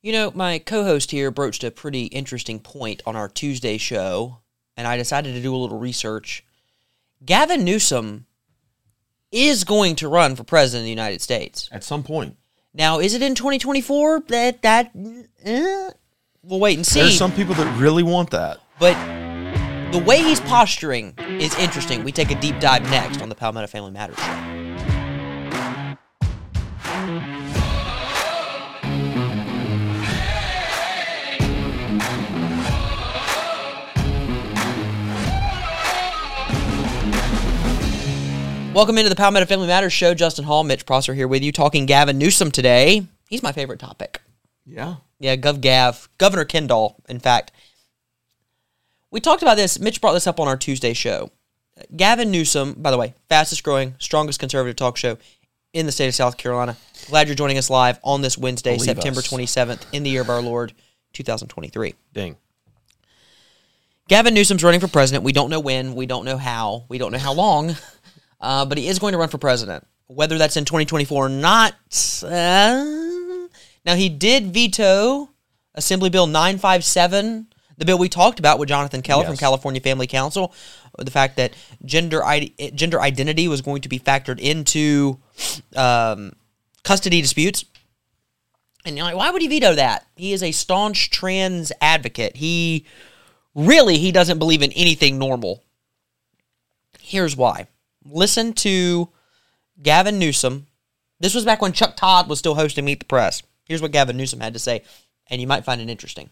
You know, my co host here broached a pretty interesting point on our Tuesday show, and I decided to do a little research. Gavin Newsom is going to run for president of the United States. At some point. Now, is it in 2024? That, that, eh, we'll wait and see. There's some people that really want that. But the way he's posturing is interesting. We take a deep dive next on the Palmetto Family Matters show. Welcome into the Palmetto Family Matters show. Justin Hall, Mitch Prosser here with you, talking Gavin Newsom today. He's my favorite topic. Yeah. Yeah, Gov Gav, Governor Kendall, in fact. We talked about this. Mitch brought this up on our Tuesday show. Gavin Newsom, by the way, fastest growing, strongest conservative talk show in the state of South Carolina. Glad you're joining us live on this Wednesday, Believe September us. 27th, in the year of our Lord, 2023. Ding. Gavin Newsom's running for president. We don't know when, we don't know how, we don't know how long, uh, but he is going to run for president. Whether that's in 2024 or not. Uh, now, he did veto Assembly Bill 957, the bill we talked about with Jonathan Keller from California Family Council, the fact that gender, gender identity was going to be factored into um, custody disputes. And you're like, why would he veto that? He is a staunch trans advocate. He really he doesn't believe in anything normal. Here's why. Listen to Gavin Newsom. This was back when Chuck Todd was still hosting Meet the Press. Here's what Gavin Newsom had to say, and you might find it interesting.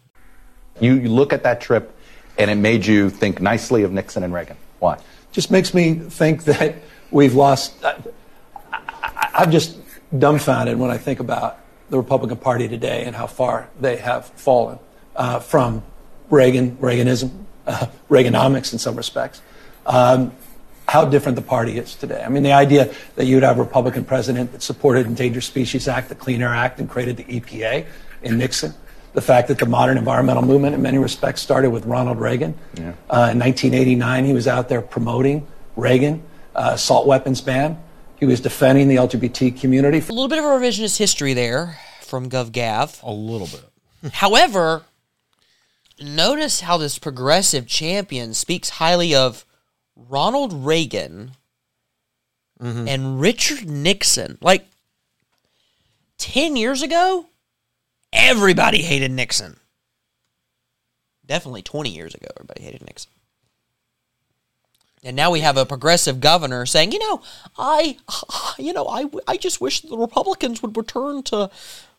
You, you look at that trip, and it made you think nicely of Nixon and Reagan. Why? just makes me think that we've lost. I, I, I'm just dumbfounded when I think about the Republican Party today and how far they have fallen uh, from Reagan, Reaganism, uh, Reaganomics in some respects. Um, how different the party is today. I mean, the idea that you'd have a Republican president that supported Endangered Species Act, the Clean Air Act, and created the EPA in Nixon. The fact that the modern environmental movement, in many respects, started with Ronald Reagan. Uh, in 1989, he was out there promoting Reagan, uh, assault weapons ban. He was defending the LGBT community. A little bit of a revisionist history there from GovGav. A little bit. However, notice how this progressive champion speaks highly of Ronald Reagan mm-hmm. and Richard Nixon. Like 10 years ago, everybody hated Nixon. Definitely 20 years ago, everybody hated Nixon. And now we have a progressive governor saying, you know, I, you know, I, I just wish the Republicans would return to,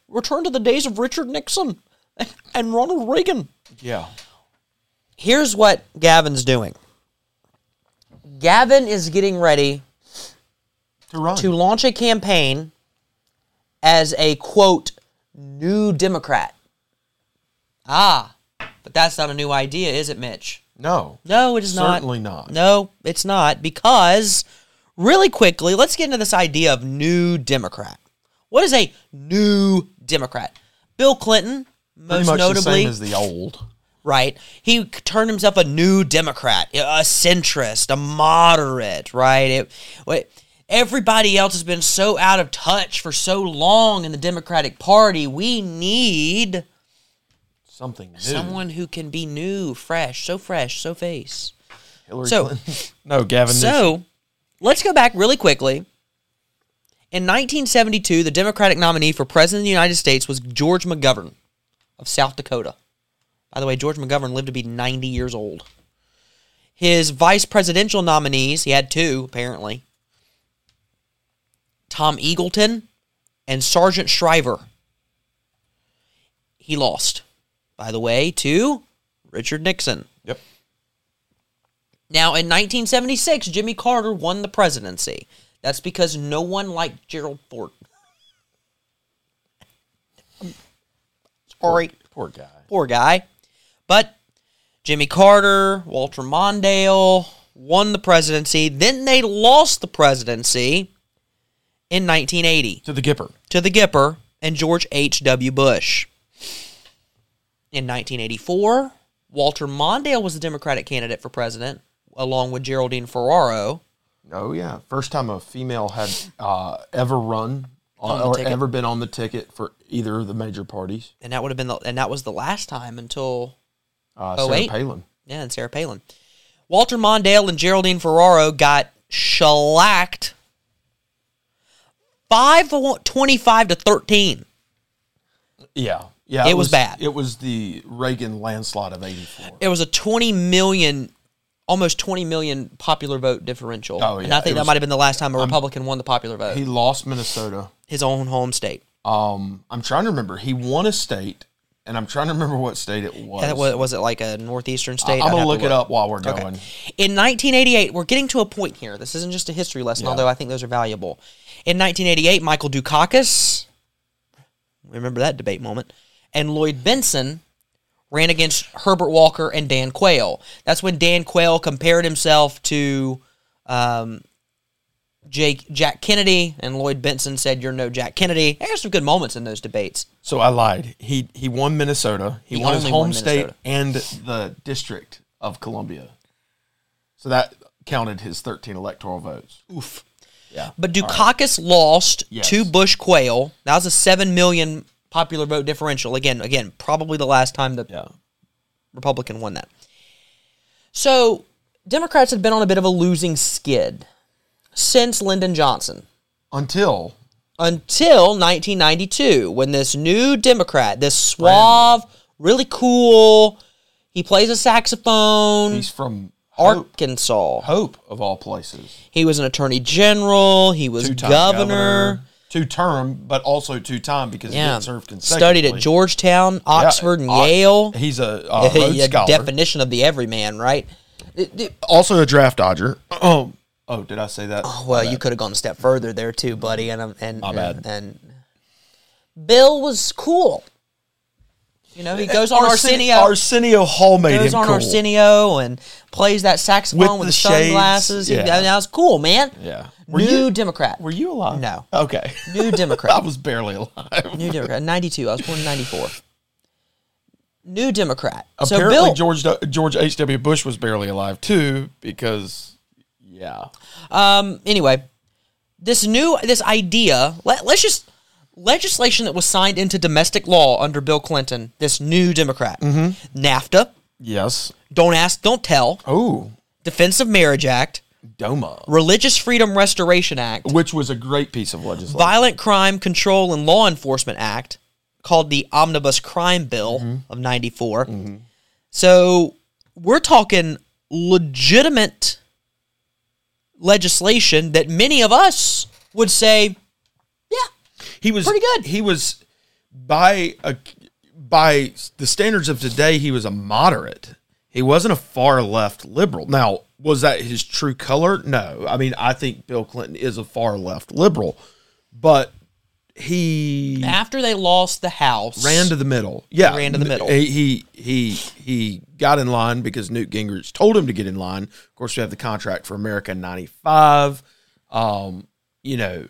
return to the days of Richard Nixon and Ronald Reagan. Yeah. Here's what Gavin's doing. Gavin is getting ready To run. to launch a campaign as a quote new Democrat. Ah, but that's not a new idea, is it, Mitch? no. No, it is not. Certainly not. No, it's not because really quickly, let's get into this idea of new Democrat. What is a new Democrat? Bill Clinton, Pretty most much the notably, same as the old. Right? He turned himself a new Democrat, a centrist, a moderate, right? It, everybody else has been so out of touch for so long in the Democratic Party. We need Something new. someone who can be new, fresh, so fresh, so face. Hillary so- Clinton. no, Gavin Newsom. So, let's go back really quickly. In 1972, the Democratic nominee for President of the United States was George McGovern of South Dakota. By the way, George McGovern lived to be 90 years old. His vice presidential nominees, he had two apparently Tom Eagleton and Sargent Shriver. He lost, by the way, to Richard Nixon. Yep. Now, in 1976, Jimmy Carter won the presidency. That's because no one liked Gerald Ford. Sorry, Poor guy. poor guy. But Jimmy Carter, Walter Mondale won the presidency. Then they lost the presidency in 1980 To the Gipper. to the Gipper and George H.W. Bush. In 1984, Walter Mondale was the Democratic candidate for president, along with Geraldine Ferraro. Oh yeah, first time a female had uh, ever run On or ticket. ever been on the ticket for either of the major parties. and that would have been the, and that was the last time until Uh, Oh, Sarah. Palin. yeah, and Sarah Palin. Walter Mondale and Geraldine Ferraro got shellacked five twenty five to thirteen. Yeah, yeah. It was bad. It was the Reagan landslide of '84. It was a twenty million, almost twenty million popular vote differential. Oh, and I think it that was- might have been the last time a Republican won the popular vote. He lost Minnesota. his own home state. Um, I'm trying to remember. He won a state, and I'm trying to remember what state it was. And was, was it like a northeastern state? I'm I'd gonna to look it up while we're Okay. going. In 1988, we're getting to a point here. This isn't just a history lesson, Yeah. although I think those are valuable. In 1988, Michael Dukakis, remember that debate moment, and Lloyd Bentsen ran against Herbert Walker and Dan Quayle. That's when Dan Quayle compared himself to um, Jake Jack Kennedy, and Lloyd Bentsen said, "You're no Jack Kennedy." There's some good moments in those debates. So I lied. He he won Minnesota. He, He won his home won state and the District of Columbia. So that counted his 13 electoral votes. Oof. Yeah. But Dukakis lost Yes. to Bush Quayle. That was a seven million popular vote differential. Again, again, probably the last time the Yeah. Republican won that. So Democrats had been on a bit of a losing skid since Lyndon Johnson Until until 1992 when this new Democrat, this suave, really cool, he plays a saxophone, he's from Hope, Arkansas. Hope of all places. He was an attorney general. He was Two-time governor. Two term, but also two time because he Yeah. didn't serve consecutively. Studied at Georgetown, Oxford, and Ox- Yale. He's a, a Rhodes Yeah, Scholar. definition of the everyman, right? It- it- also a draft dodger. Oh, oh, did I say that? Oh, well, you could have gone a step further there too, buddy. And um, and My and, bad. and Bill was cool. You know, he goes on Arsenio, Arsenio, Hall made goes him on cool. Arsenio, and plays that saxophone With with, the the, shades, sunglasses. He- yeah. that was cool, man. Yeah. Were New you- Democrat. Were you alive? No. Okay. New Democrat. I Democrat. was barely alive. New Democrat. 92. I was born in 94. New Democrat. so Apparently, Bill, George George H. W. Bush was barely alive too, because yeah, Um. Anyway, this new this idea. Let, let's just legislation that was signed into domestic law under Bill Clinton. This new Democrat. Mm-hmm. NAFTA. yes. Don't ask, don't tell. Oh, Defense of Marriage Act. DOMA, Religious Freedom Restoration Act. which was a great piece of legislation. Violent Crime Control and Law Enforcement Act, called the Omnibus Crime Bill Mm-hmm. of '94. So we're talking legitimate legislation that many of us would say, yeah, he was pretty good. He was by a by the standards of today, he was a moderate. He wasn't a far left liberal. Now, was that his true color? No. I mean, I think Bill Clinton is a far left liberal, but he after they lost the House, ran to the middle. Yeah, Ran to the middle. He he he, he got in line because Newt Gingrich told him to get in line. Of course, we have the contract for America '95. Um, you know,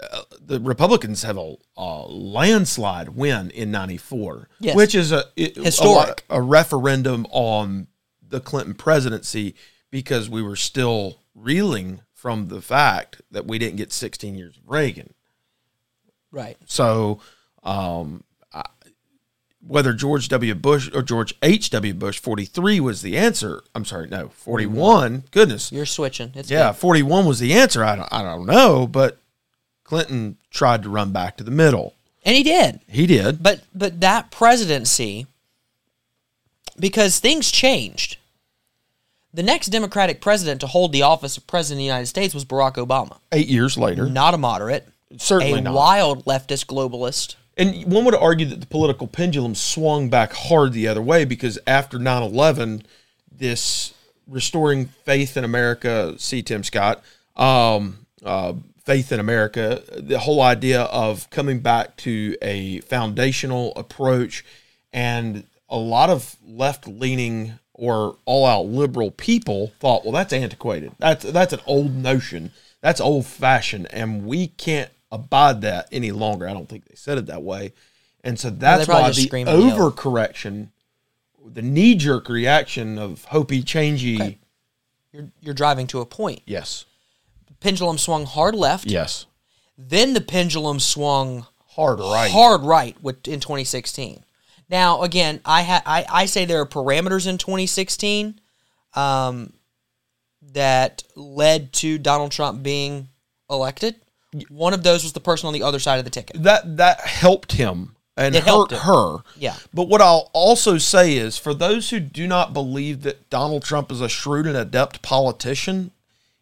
uh, the Republicans have a, a landslide win in '94, Yes. which is a it- Historic. a, a referendum on the Clinton presidency because we were still reeling from the fact that we didn't get 16 years of Reagan. Right? So, um, I, whether George W. Bush or George H. W. Bush 43 was the answer, I'm sorry, no, 41. Goodness, You're switching. It's yeah, good. 41 was the answer. I don't, I don't know, but Clinton tried to run back to the middle. and he did. He did. But but that presidency, because things changed. The next Democratic president to hold the office of president of the United States was Barack Obama. Eight years later, Not a moderate, certainly a not. wild leftist globalist. And one would argue that the political pendulum swung back hard the other way because after 9 11, this restoring faith in America, see Tim Scott, um, uh, faith in America, the whole idea of coming back to a foundational approach and a lot of left leaning or all out liberal people thought, well, that's antiquated. That's that's an old notion. That's old fashioned, and we can't abide that any longer. I don't think they said it that way, and so that's probably why the overcorrection, the knee jerk reaction of Hopi changey. You're you're driving to a point. Yes, Pendulum swung hard left. yes, Then the pendulum swung Hard right. hard right with in 2016. Now, again, I ha- I, I say there are parameters in 2016 um, that led to Donald Trump being elected. One of those was the person on the other side of the ticket. That that helped him and It hurt her. Yeah. But what I'll also say is for those who do not believe that Donald Trump is a shrewd and adept politician,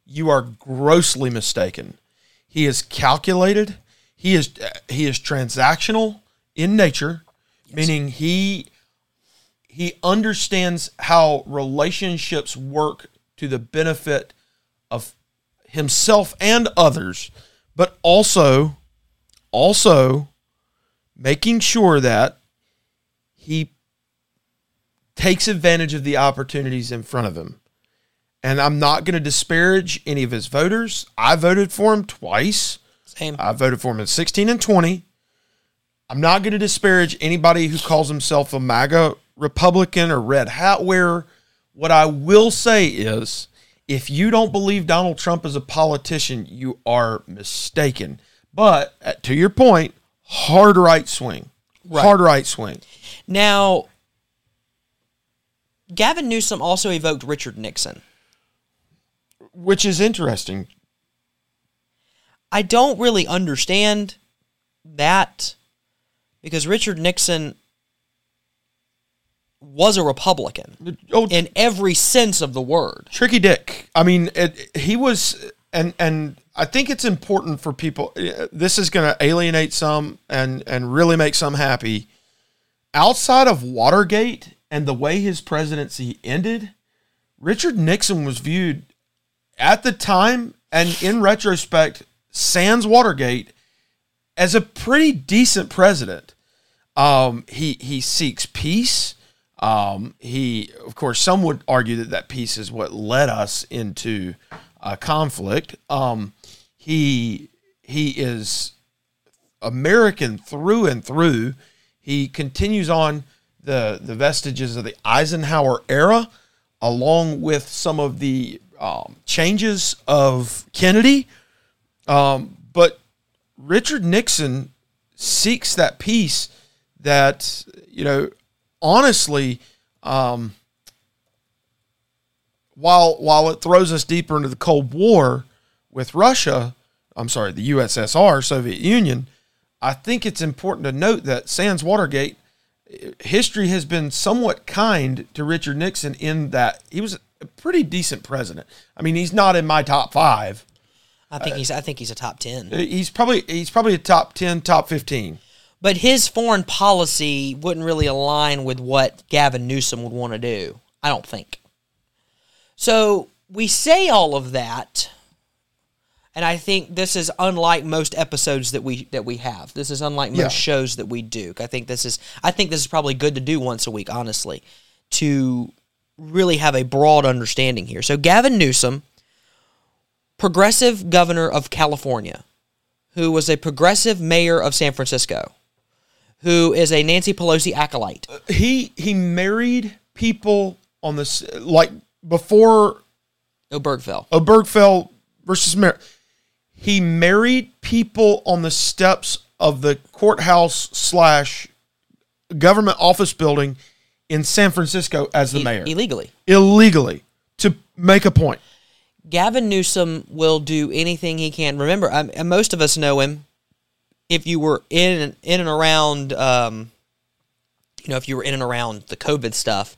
you are grossly mistaken. He is calculated. He is he is transactional in nature, meaning he he understands how relationships work to the benefit of himself and others, but also also making sure that he takes advantage of the opportunities in front of him. And I'm not going to disparage any of his voters. I voted for him twice. Same. I voted for him in 16 and 20. I'm not going to disparage anybody who calls himself a MAGA Republican or red hat wearer. What I will say is if you don't believe Donald Trump is a politician, you are mistaken. But uh, to your point, hard right swing. Hard right swing. Now, Gavin Newsom also evoked Richard Nixon. Which is interesting. I don't really understand that because Richard Nixon was a Republican Oh, in every sense of the word. Tricky Dick. I mean, it, he was, and and I think it's important for people. This is going to alienate some and and really make some happy. Outside of Watergate and the way his presidency ended, Richard Nixon was viewed at the time and in retrospect, sans Watergate, as a pretty decent president. Um, he he seeks peace. Um, he, of course, some would argue that that peace is what led us into uh, conflict. Um, he he is American through and through. He continues on the the vestiges of the Eisenhower era, along with some of the um, changes of Kennedy. Um, but Richard Nixon seeks that peace that you know honestly um, while while it throws us deeper into the Cold War with Russia, I'm sorry, the USSR, Soviet Union, I think it's important to note that sans Watergate, history has been somewhat kind to Richard Nixon in that he was a pretty decent president. I mean, he's not in my top five. I think he's I think he's a top 10. He's probably he's probably a top ten, top fifteen. But his foreign policy wouldn't really align with what Gavin Newsom would want to do. I don't think. So we say all of that, and I think this is unlike most episodes that we that we have. This is unlike most Yeah. shows that we do. I think this is I think this is probably good to do once a week, honestly, to really have a broad understanding here. So Gavin Newsom, progressive governor of California, who was a progressive mayor of San Francisco, who is a Nancy Pelosi acolyte. He he married people on this like before Obergefell. Obergefell versus Mer. He married people on the steps of the courthouse slash government office building in San Francisco as the I- mayor illegally. illegally to make a point. Gavin Newsom will do anything he can. Remember, um, and most of us know him. If you were in and, in and around, um, you know, if you were in and around the COVID stuff,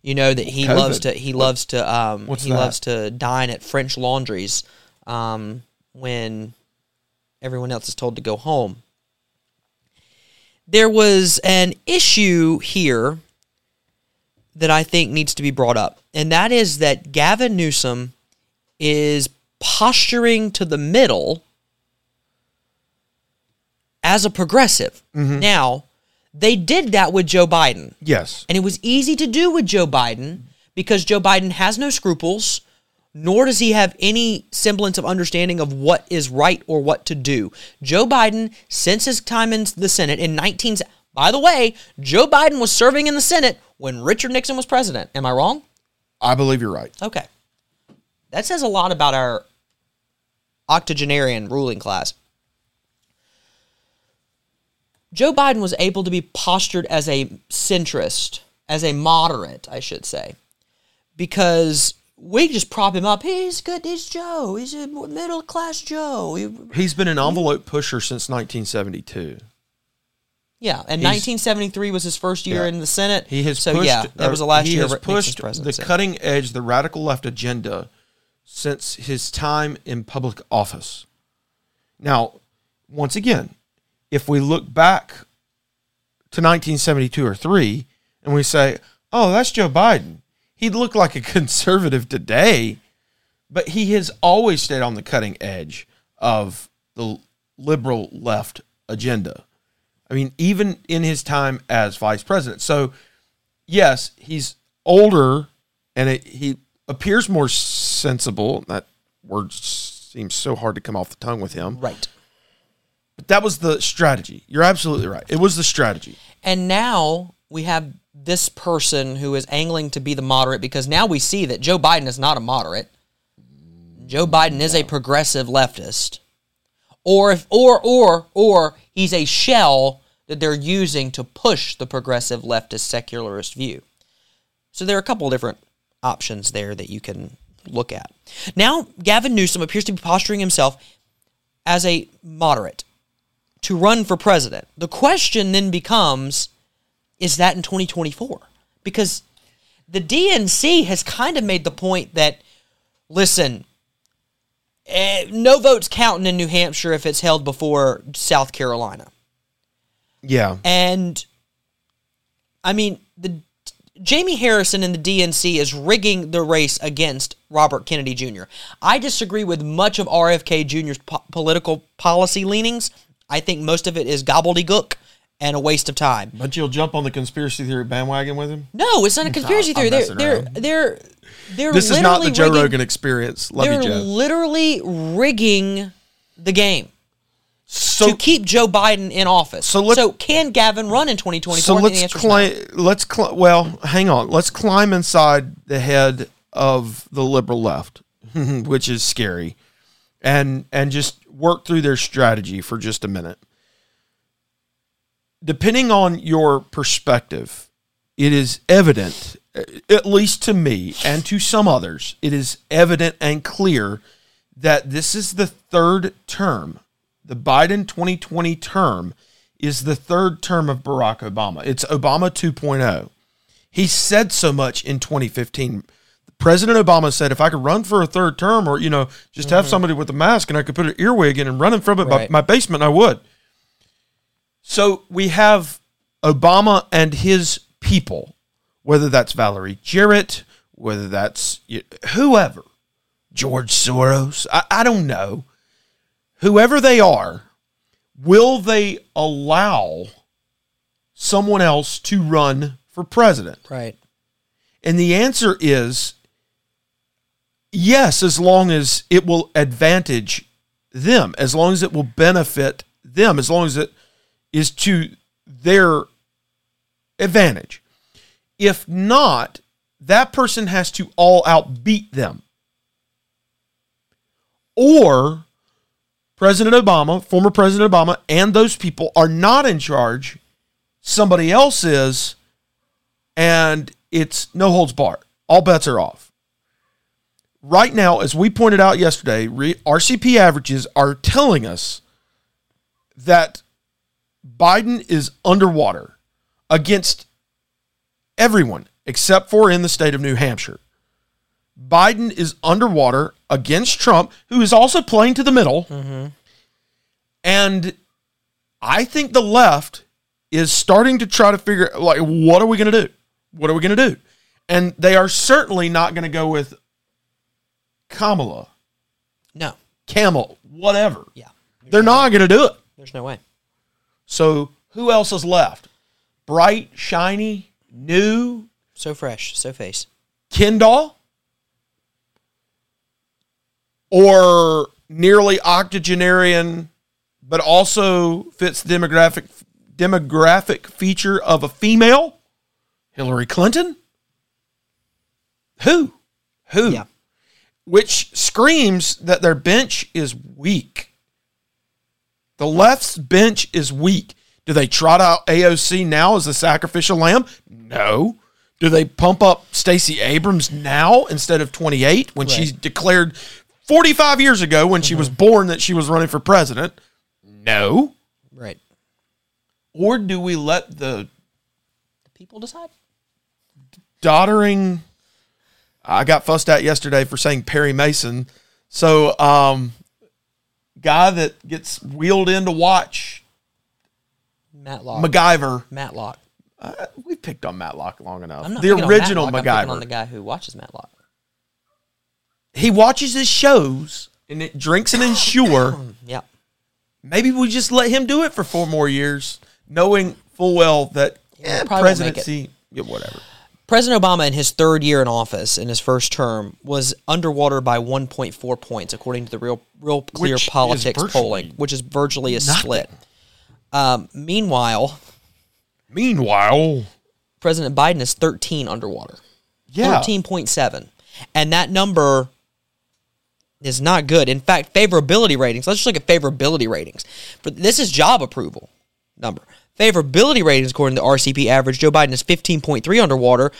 you know that he COVID? loves to he loves to um, What's he that? loves to dine at French laundries um, when everyone else is told to go home. There was an issue here that I think needs to be brought up, and that is that Gavin Newsom is posturing to the middle as a progressive. Mm-hmm. Now, they did that with Joe Biden. Yes. And it was easy to do with Joe Biden because Joe Biden has no scruples, nor does he have any semblance of understanding of what is right or what to do. Joe Biden, since his time in the Senate in 19 by the way, Joe Biden was serving in the Senate when Richard Nixon was president. Am I wrong? I believe you're right. Okay. That says a lot about our octogenarian ruling class. Joe Biden was able to be postured as a centrist, as a moderate, I should say, because we just prop him up. He's good. He's Joe. He's a middle class Joe. He- He's been an envelope pusher since 1972. yeah, and He's- 1973 was his first year Yeah. in the Senate. He has so pushed, yeah, that was the last he year has of Nixon's pushed the cutting edge, the radical left agenda since his time in public office. Now, once again, if we look back to 1972 or 3 and we say, "Oh, that's Joe Biden." He'd look like a conservative today, but he has always stayed on the cutting edge of the liberal left agenda. I mean, even in his time as vice president. So, yes, he's older and it, he appears more sensible. That word seems so hard to come off the tongue with him. right. But that was the strategy. You're absolutely right. It was the strategy. And now we have this person who is angling to be the moderate because now we see that Joe Biden is not a moderate. Joe Biden is a progressive leftist. Or if or or or he's a shell that they're using to push the progressive leftist secularist view. So there are a couple of different options there that you can look at. Now, Gavin Newsom appears to be posturing himself as a moderate to run for president. The question then becomes is that in 2024? Because the DNC has kind of made the point that, listen, eh, no votes counting in New Hampshire if it's held before South Carolina. Yeah. And I mean, the Jamie Harrison in the DNC is rigging the race against Robert Kennedy Jr. I disagree with much of RFK Jr.'s po- political policy leanings. I think most of it is gobbledygook and a waste of time. But you'll jump on the conspiracy theory bandwagon with him? No, it's not a conspiracy theory. They're they're they're they're This is not the Joe rigging- Rogan experience. Love They're you, Joe. literally rigging the game So to keep Joe Biden in office. So let's- so can Gavin run in 2024? So let's answer no. climb. Let's cl- well, hang on. Let's climb inside the head of the liberal left, which is scary, and and just work through their strategy for just a minute. Depending on your perspective, it is evident, at least to me and to some others, it is evident and clear that this is the third term. The Biden 2020 term is the third term of Barack Obama. It's Obama 2.0. He said so much in 2015. President Obama said, if I could run for a third term or, you know, just have mm-hmm. somebody with a mask and I could put an earwig in and run in front of Right. my, my basement, I would. So we have Obama and his people, whether that's Valerie Jarrett, whether that's whoever, George Soros, I, I don't know. Whoever they are, will they allow someone else to run for president? Right. And the answer is yes, as long as it will advantage them, as long as it will benefit them, as long as it is to their advantage. If not, that person has to all out beat them. Or President Obama, former President Obama, and those people are not in charge. Somebody else is, and it's no holds barred. All bets are off. Right now, as we pointed out yesterday, re- RCP averages are telling us that Biden is underwater against everyone except for in the state of New Hampshire. Biden is underwater against Trump, who is also playing to the middle. Mm-hmm. And I think the left is starting to try to figure like what are we going to do? What are we going to do? And they are certainly not going to go with Kamala, No. Camel, whatever. Yeah. They're not going to do it. There's no way. So who else is left? Bright, shiny, new So fresh. So face. Kendall? Or nearly octogenarian, but also fits the demographic demographic feature of a female? Hillary Clinton? Who? Who? Yeah. Which screams that their bench is weak. The left's bench is weak. Do they trot out AOC now as the sacrificial lamb? No. Do they pump up Stacey Abrams now instead of 28 when she declared 45 years ago when she mm-hmm. was born that she was running for president? No. Right. Or do we let the People decide. doddering I got fussed at yesterday for saying Perry Mason. So um guy that gets wheeled in to watch Matlock. MacGyver. Matlock. Uh, we picked on Matlock long enough. The picking on original Matlock, I'm on the guy who watches Matlock. he watches his shows and it drinks an Ensure. Yeah. Maybe we just let him do it for four more years, knowing full well that eh, make it. presidency, yeah, whatever. President Obama, in his third year in office, in his first term, was underwater by 1.4 points, according to the Real Real Clear Which Politics polling, which is virtually a nothing. split. Um, meanwhile, Meanwhile, President Biden is 13 underwater. yeah, 13.7. And that number is not good. In fact, favorability ratings, let's just look at favorability ratings. But this is job approval number. Favorability ratings, according to RCP average, Joe Biden is 15.3 underwater.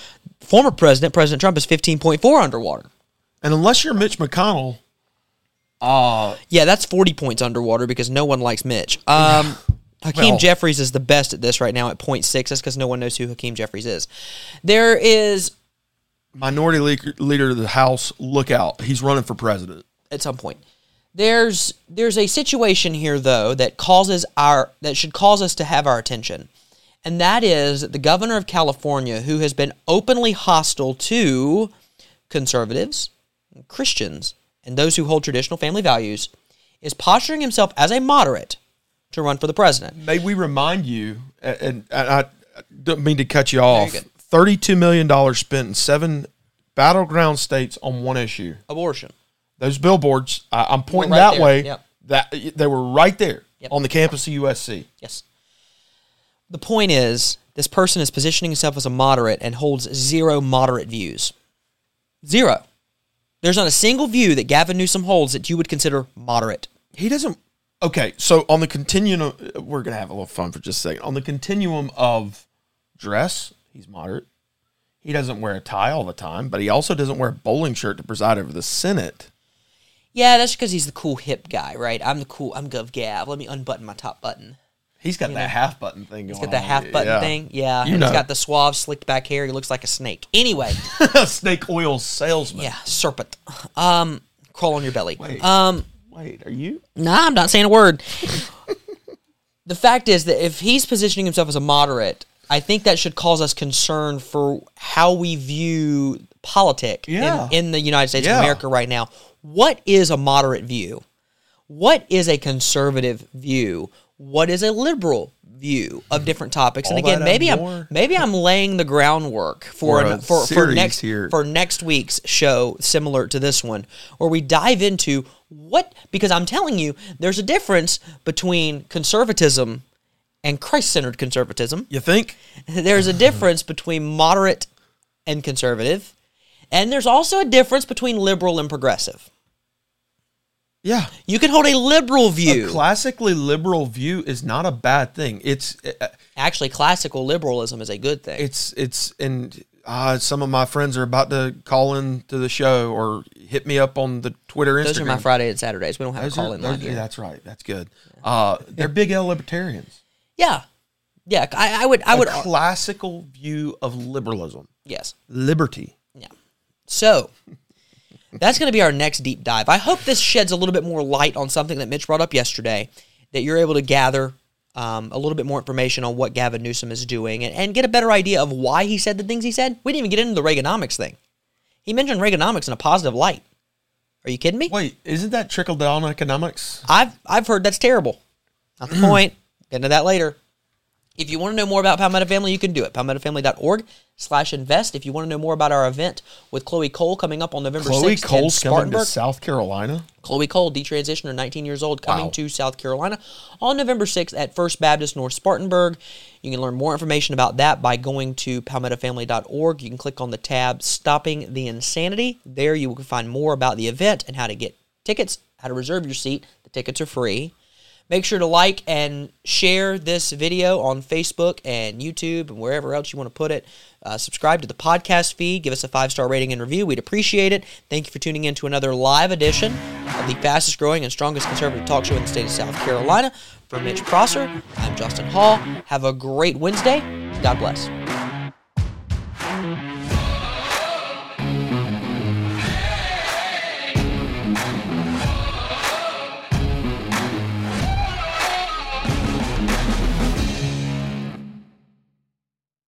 Former president, President Trump, is 15.4 underwater. and unless you're Mitch McConnell, uh, Yeah, that's 40 points underwater because no one likes Mitch. Um, Hakeem Well- Jeffries is the best at this right now at 0.6. That's because no one knows who Hakeem Jeffries is. There is, minority leader, leader of the House, look out, he's running for president. at some point. There's there's a situation here though that causes our that should cause us to have our attention. And that is the governor of California who has been openly hostile to conservatives, Christians, and those who hold traditional family values is posturing himself as a moderate to run for the president. May we remind you, and, and I don't mean to cut you off, good. $32 million spent in seven battleground states on one issue. Abortion. Those billboards, I, I'm pointing right that there, way, yep. that they were right there Yep. on the campus of USC. Yes. The point is, this person is positioning himself as a moderate and holds zero moderate views. Zero. There's not a single view that Gavin Newsom holds that you would consider moderate. He doesn't. Okay, so on the continuum, we're gonna have a little fun for just a second. On the continuum of dress, he's moderate. He doesn't wear a tie all the time, but he also doesn't wear a bowling shirt to preside over the Senate. Yeah, that's because he's the cool hip guy, right? I'm the cool, I'm Gov Gav. Let me unbutton my top button. He's got that half button thing going. He's got that on. half button Yeah. thing. Yeah. You know. he's got the suave, slicked back hair. He looks like a snake. Anyway, snake oil salesman. yeah, serpent. Um, crawl on your belly. Wait. Um, Wait, are you? Nah, I'm not saying a word. the fact is that if he's positioning himself as a moderate, I think that should cause us concern for how we view politic Yeah. in, in the United States Yeah. of America right now. What is a moderate view? What is a conservative view? What is a liberal view of different topics? and All again, maybe I'm more. maybe I'm laying the groundwork for For an, for, for next here. for next week's show similar to this one where we dive into what because I'm telling you there's a difference between conservatism and Christ-centered conservatism. You think? There's a difference between moderate and conservative. And there's also a difference between liberal and progressive. Yeah. You can hold a liberal view. A classically liberal view is not a bad thing. It's uh, Actually, classical liberalism is a good thing. it's it's and uh, some of my friends are about to call in to the show or hit me up on the Twitter, Instagram. Those are my Friday and Saturdays. We don't have Those a call are- in line yeah, here. that's right. That's good. Uh, they're big L libertarians. Yeah. Yeah, I, I would I A would classical view of liberalism, yes. liberty. Yeah. So that's going to be our next deep dive. I hope this sheds a little bit more light on something that Mitch brought up yesterday, that you're able to gather um, a little bit more information on what Gavin Newsom is doing and, and get a better idea of why he said the things he said. We didn't even get into the Reaganomics thing. He mentioned Reaganomics in a positive light. Are you kidding me? Wait, isn't that trickle down economics? I've I've heard that's terrible. Not the point. Get into that later. If you want to know more about Palmetto Family, you can do it. PalmettoFamily.org slash invest. If you want to know more about our event with Chloe Cole coming up on November Chloe 6th in Cole's coming to. South Carolina. Chloe Cole, detransitioner, 19 years old, coming Wow. to South Carolina on November 6th at First Baptist North Spartanburg. You can learn more information about that by going to palmettofamily.org. You can click on the tab Stopping the Insanity. There you will find more about the event and how to get tickets, how to reserve your seat. The tickets are free. Make sure to like and share this video on Facebook and YouTube and wherever else you want to put it. Uh, subscribe to the podcast feed. Give us a five star rating and review. We'd appreciate it. Thank you for tuning in to another live edition of the fastest growing and strongest conservative talk show in the state of South Carolina. For Mitch Prosser, I'm Justin Hall. Have a great Wednesday. God bless.